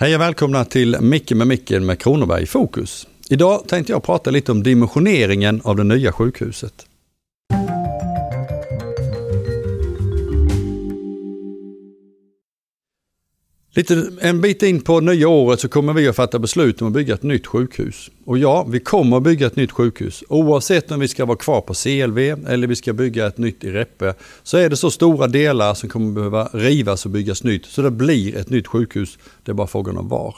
Hej och välkomna till Micke med Micken med Kronoberg i fokus. Idag tänkte jag prata lite om dimensioneringen av det nya sjukhuset. Lite, en bit in på nya året så kommer vi att fatta beslut om att bygga ett nytt sjukhus. Och ja, vi kommer att bygga ett nytt sjukhus. Oavsett om vi ska vara kvar på CLV eller vi ska bygga ett nytt i Reppe så är det så stora delar som kommer behöva rivas och byggas nytt. Så det blir ett nytt sjukhus. Det är bara frågan om var.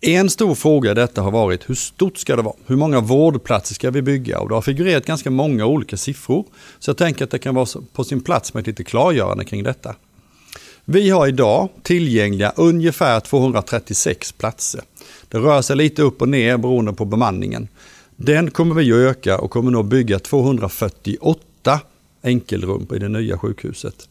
En stor fråga i detta har varit hur stort ska det vara? Hur många vårdplatser ska vi bygga? Och det har figurerat ganska många olika siffror. Så jag tänker att det kan vara på sin plats med ett lite klargörande kring detta. Vi har idag tillgängliga ungefär 236 platser. Det rör sig lite upp och ner beroende på bemanningen. Den kommer vi att öka och kommer nog bygga 248 enkelrum i det nya sjukhuset.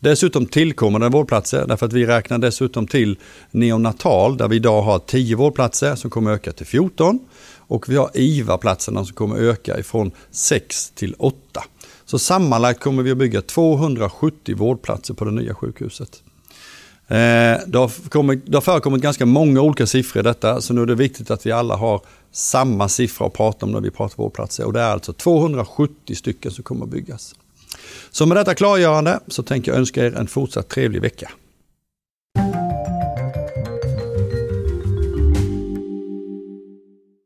Dessutom tillkommer det vårdplatser därför att vi räknar dessutom till neonatal där vi idag har 10 vårdplatser som kommer öka till 14 och vi har IVA-platserna som kommer öka ifrån 6 till 8. Så sammanlagt kommer vi att bygga 270 vårdplatser på det nya sjukhuset. Eh, det, har kommit, det har förekommit ganska många olika siffror i detta, så nu är det viktigt att vi alla har samma siffra att prata om när vi pratar vårdplatser. Och det är alltså 270 stycken som kommer att byggas. Så med detta klargörande så tänker jag önska er en fortsatt trevlig vecka.